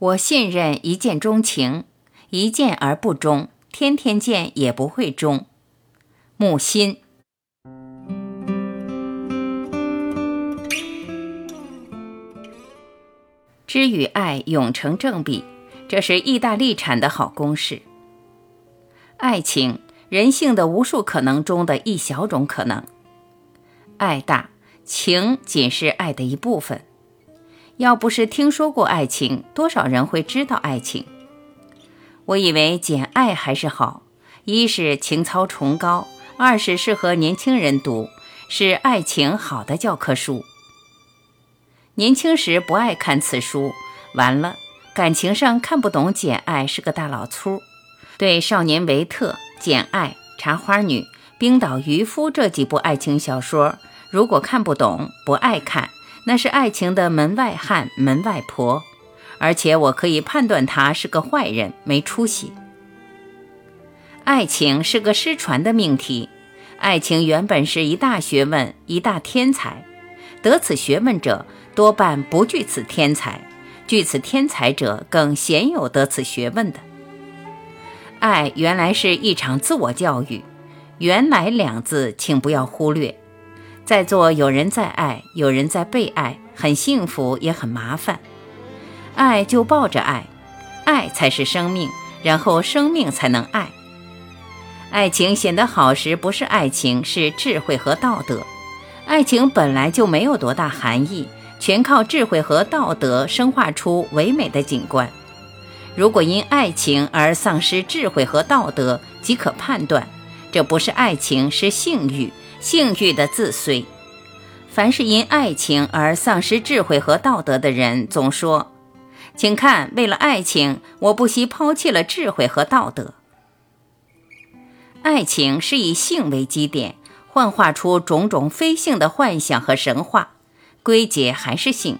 我信任一见钟情，一见而不忠，天天见也不会忠。木心。知与爱永成正比，这是意大利产的好公式。爱情，人性的无数可能中的一小种可能。爱大，情仅是爱的一部分。要不是听说过爱情，多少人会知道爱情？我以为《简爱》还是好，一是情操崇高，二是适合年轻人读，是爱情好的教科书。年轻时不爱看此书，完了，感情上看不懂《简爱》是个大老粗。对《少年维特》《简爱》《茶花女》《冰岛渔夫》这几部爱情小说，如果看不懂、不爱看。那是爱情的门外汉、门外婆，而且我可以判断他是个坏人，没出息。爱情是个失传的命题，爱情原本是一大学问，一大天才，得此学问者多半不具此天才，具此天才者更鲜有得此学问的。爱原来是一场自我教育，原来两字，请不要忽略。在座有人在爱，有人在被爱，很幸福也很麻烦。爱就抱着爱，爱才是生命，然后生命才能爱。爱情显得好时，不是爱情，是智慧和道德。爱情本来就没有多大含义，全靠智慧和道德生化出唯美的景观。如果因爱情而丧失智慧和道德，即可判断，这不是爱情，是性欲。性欲的自衰，凡是因爱情而丧失智慧和道德的人，总说：“请看，为了爱情，我不惜抛弃了智慧和道德。”爱情是以性为基点，幻化出种种非性的幻想和神话，归结还是性。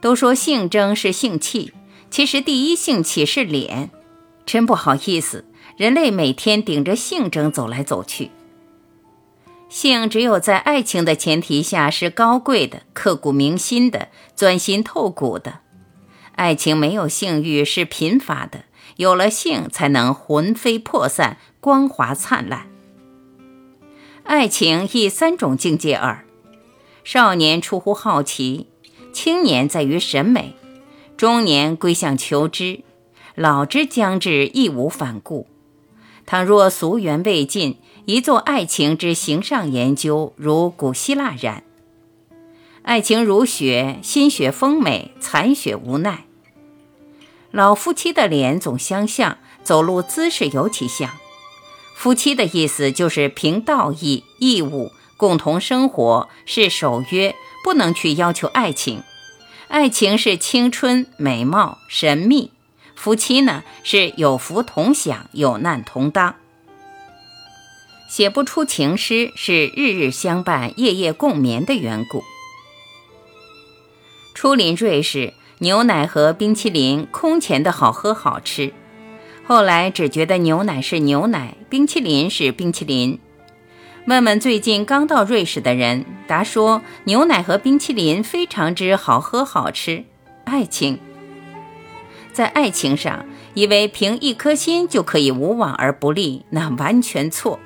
都说性征是性器，其实第一性器是脸。真不好意思，人类每天顶着性征走来走去。性只有在爱情的前提下是高贵的、刻骨铭心的、钻心透骨的。爱情没有性欲是贫乏的，有了性才能魂飞魄散、光华灿烂。爱情亦三种境界耳：少年出乎好奇，青年在于审美，中年归向求知，老之将至，义无反顾。倘若俗缘未尽，一做爱情之形上研究，如古希腊然。爱情如雪，心雪丰美，残雪无奈。老夫妻的脸总相像，走路姿势尤其像。夫妻的意思就是凭道义、义务共同生活，是守约，不能去要求爱情。爱情是青春、美貌、神秘。夫妻呢是有福同享，有难同当。写不出情诗，是日日相伴、夜夜共眠的缘故。初临瑞士，牛奶和冰淇淋空前的好喝好吃，后来只觉得牛奶是牛奶，冰淇淋是冰淇淋。问问最近刚到瑞士的人，答说牛奶和冰淇淋非常之好喝好吃。爱情。在爱情上，以为凭一颗心就可以无往而不利，那完全错。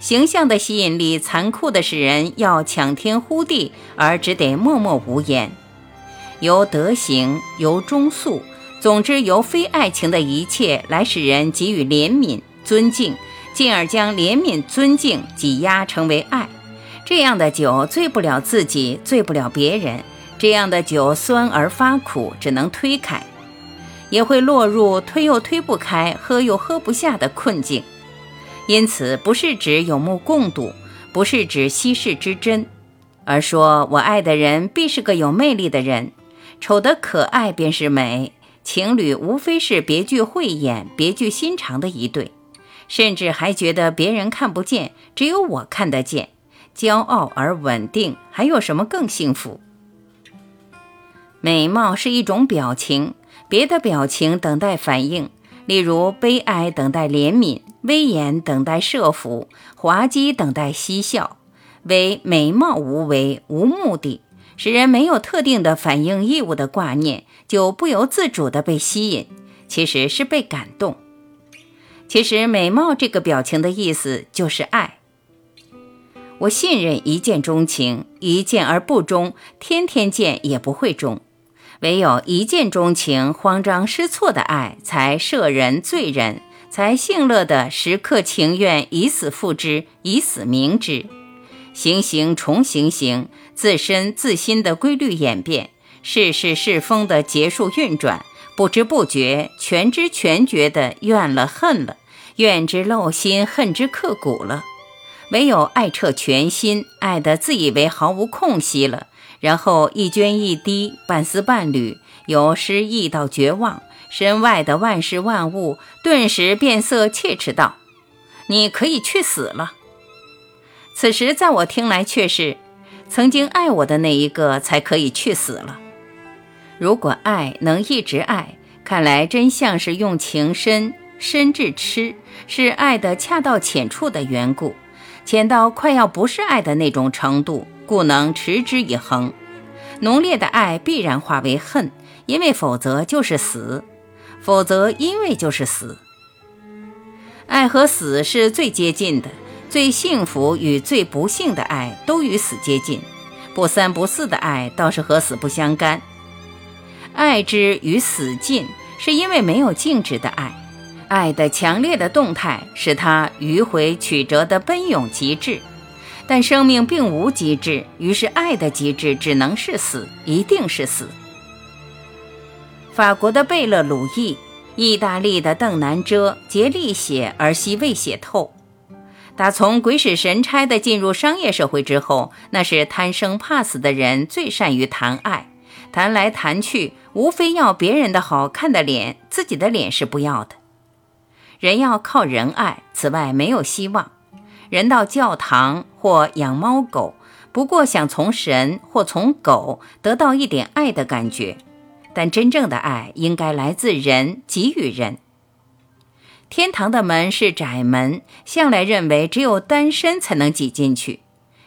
形象的吸引力残酷的使人要抢天呼地，而只得默默无言。由德行，由忠素，总之由非爱情的一切来使人给予怜悯、尊敬，进而将怜悯、尊敬挤压成为爱。这样的酒醉不了自己，醉不了别人。这样的酒酸而发苦，只能推开。也会落入推又推不开、喝又喝不下的困境，因此不是指有目共睹，不是指稀世之珍，而说我爱的人必是个有魅力的人，丑得可爱便是美。情侣无非是别具慧眼、别具心肠的一对，甚至还觉得别人看不见，只有我看得见，骄傲而稳定，还有什么更幸福？美貌是一种表情。别的表情等待反应，例如悲哀等待怜悯，威严等待设伏，滑稽等待嬉笑。为美貌无为无目的，使人没有特定的反应义务的挂念，就不由自主地被吸引，其实是被感动。其实美貌这个表情的意思就是爱。我信任一见钟情，一见而不忠，天天见也不会忠。唯有一见钟情、慌张失措的爱，才摄人醉人，才幸乐的时刻情愿以死赴之，以死明之。行行重行行，自身自心的规律演变，世事世风的结束运转，不知不觉，全知全觉的怨了恨了，怨之漏心，恨之刻骨了。唯有爱彻全心，爱得自以为毫无空隙了，然后一涓一滴，半丝半缕，由失意到绝望，身外的万事万物顿时变色，切齿道：“你可以去死了。”此时，在我听来却是，曾经爱我的那一个才可以去死了。如果爱能一直爱，看来真像是用情深深至痴，是爱的恰到浅处的缘故，浅到快要不是爱的那种程度，故能持之以恒。浓烈的爱必然化为恨，因为否则就是死；否则因为就是死。爱和死是最接近的。最幸福与最不幸的爱都与死接近，不三不四的爱倒是和死不相干。爱之与死尽，是因为没有静止的爱。爱的强烈的动态，使它迂回曲折的奔涌极致。但生命并无极致，于是爱的极致只能是死，一定是死。法国的贝勒鲁伊，意大利的邓南遮，竭力写而惜未写透。打从鬼使神差地进入商业社会之后，那是贪生怕死的人最善于谈爱，谈来谈去，无非要别人的好看的脸，自己的脸是不要的。人要靠人爱，此外没有希望。人到教堂或养猫狗，不过想从神或从狗得到一点爱的感觉，但真正的爱应该来自人，给予人。天堂的门是窄门，向来认为只有单身才能挤进去。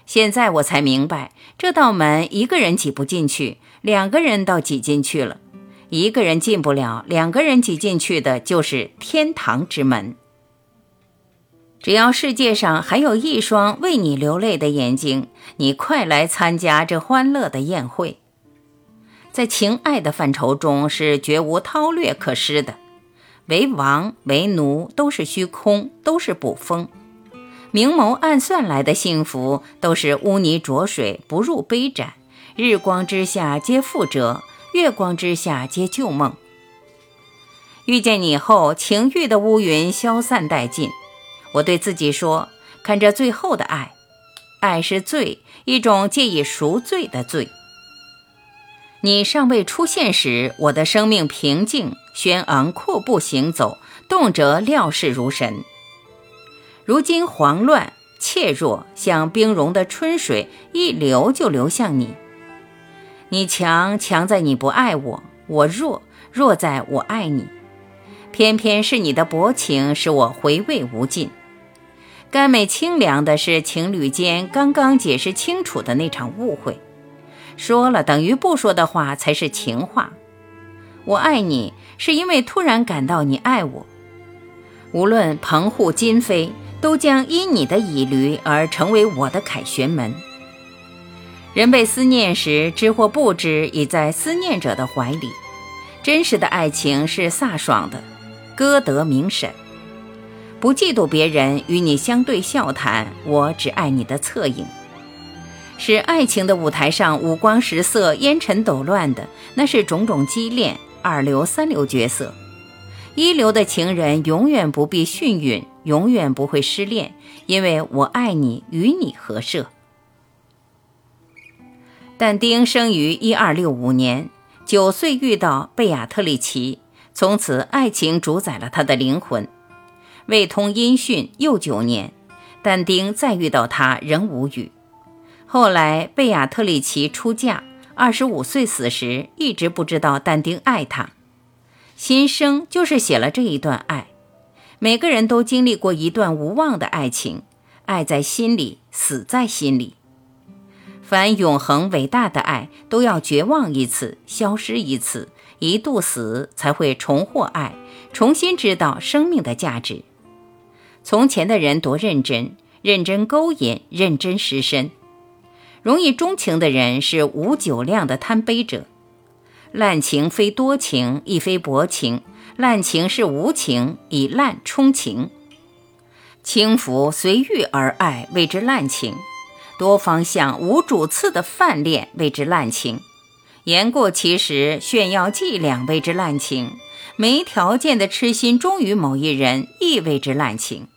现在我才明白，这道门一个人挤不进去，两个人倒挤进去了。一个人进不了，两个人挤进去的就是天堂之门。只要世界上还有一双为你流泪的眼睛，你快来参加这欢乐的宴会。在情爱的范畴中，是绝无韬略可施的。为王为奴都是虚空，都是捕风；明谋暗算来的幸福，都是污泥浊水，不入杯盏。日光之下皆覆辙，月光之下皆旧梦。遇见你后，情欲的乌云消散殆尽。我对自己说：看这最后的爱，爱是罪，一种借以赎罪的罪。你尚未出现时，我的生命平静。轩昂阔步行走，动辄料事如神。如今慌乱怯弱，像冰融的春水，一流就流向你。你强强在你不爱我，我弱弱在我爱你。偏偏是你的薄情，使我回味无尽。甘美清凉的是情侣间刚刚解释清楚的那场误会，说了等于不说的话才是情话。我爱你，是因为突然感到你爱我。无论棚户今非，都将因你的倚驴而成为我的凯旋门。人被思念时，知或不知，已在思念者的怀里。真实的爱情是飒爽的，歌德名审，不嫉妒别人与你相对笑谈，我只爱你的侧影。使爱情的舞台上五光十色、烟尘抖乱的，那是种种畸恋。二流、三流角色，一流的情人永远不必训允，永远不会失恋，因为我爱你，与你合摄。但丁生于一二六五年，九岁遇到贝亚特里奇，从此爱情主宰了他的灵魂。未通音讯又九年，但丁再遇到他仍无语。后来贝亚特里奇出嫁。二十五岁死时，一直不知道但丁爱她。新生就是写了这一段爱。每个人都经历过一段无望的爱情，爱在心里，死在心里。凡永恒伟大的爱，都要绝望一次，消失一次，一度死，才会重获爱，重新知道生命的价值。从前的人多认真，认真勾引，认真失身。容易钟情的人是无酒量的贪杯者。滥情非多情，亦非薄情，滥情是无情，以滥充情。轻浮随遇而爱，谓之滥情。多方向无主次的泛恋谓之滥情；言过其实炫耀伎俩谓之滥情；没条件的痴心忠于某一人亦谓之滥情。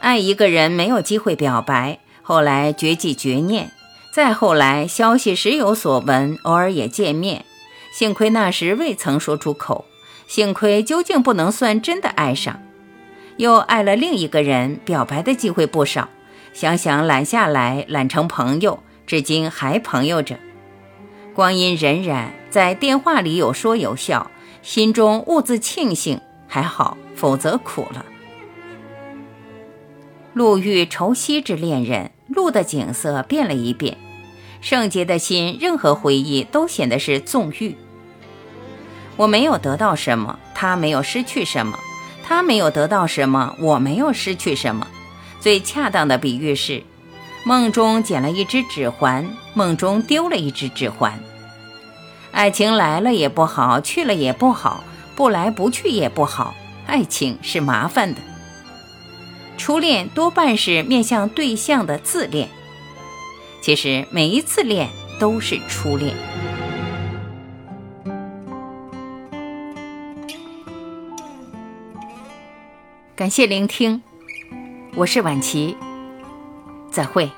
爱一个人没有机会表白，后来绝迹绝念，再后来消息时有所闻，偶尔也见面。幸亏那时未曾说出口，幸亏究竟不能算真的爱上。又爱了另一个人，表白的机会不少。想想揽下来，揽成朋友，至今还朋友着。光阴荏苒，在电话里有说有笑，心中兀自庆幸，还好，否则苦了。路遇愁夕之恋人，路的景色变了一变。圣洁的心，任何回忆都显得是纵欲。我没有得到什么，他没有失去什么；他没有得到什么，我没有失去什么。最恰当的比喻是：梦中捡了一只指环，梦中丢了一只指环。爱情来了也不好，去了也不好，不来不去也不好。爱情是麻烦的。初恋多半是面向对象的自恋，其实每一次恋都是初恋。感谢聆听。我是婉琪，再会。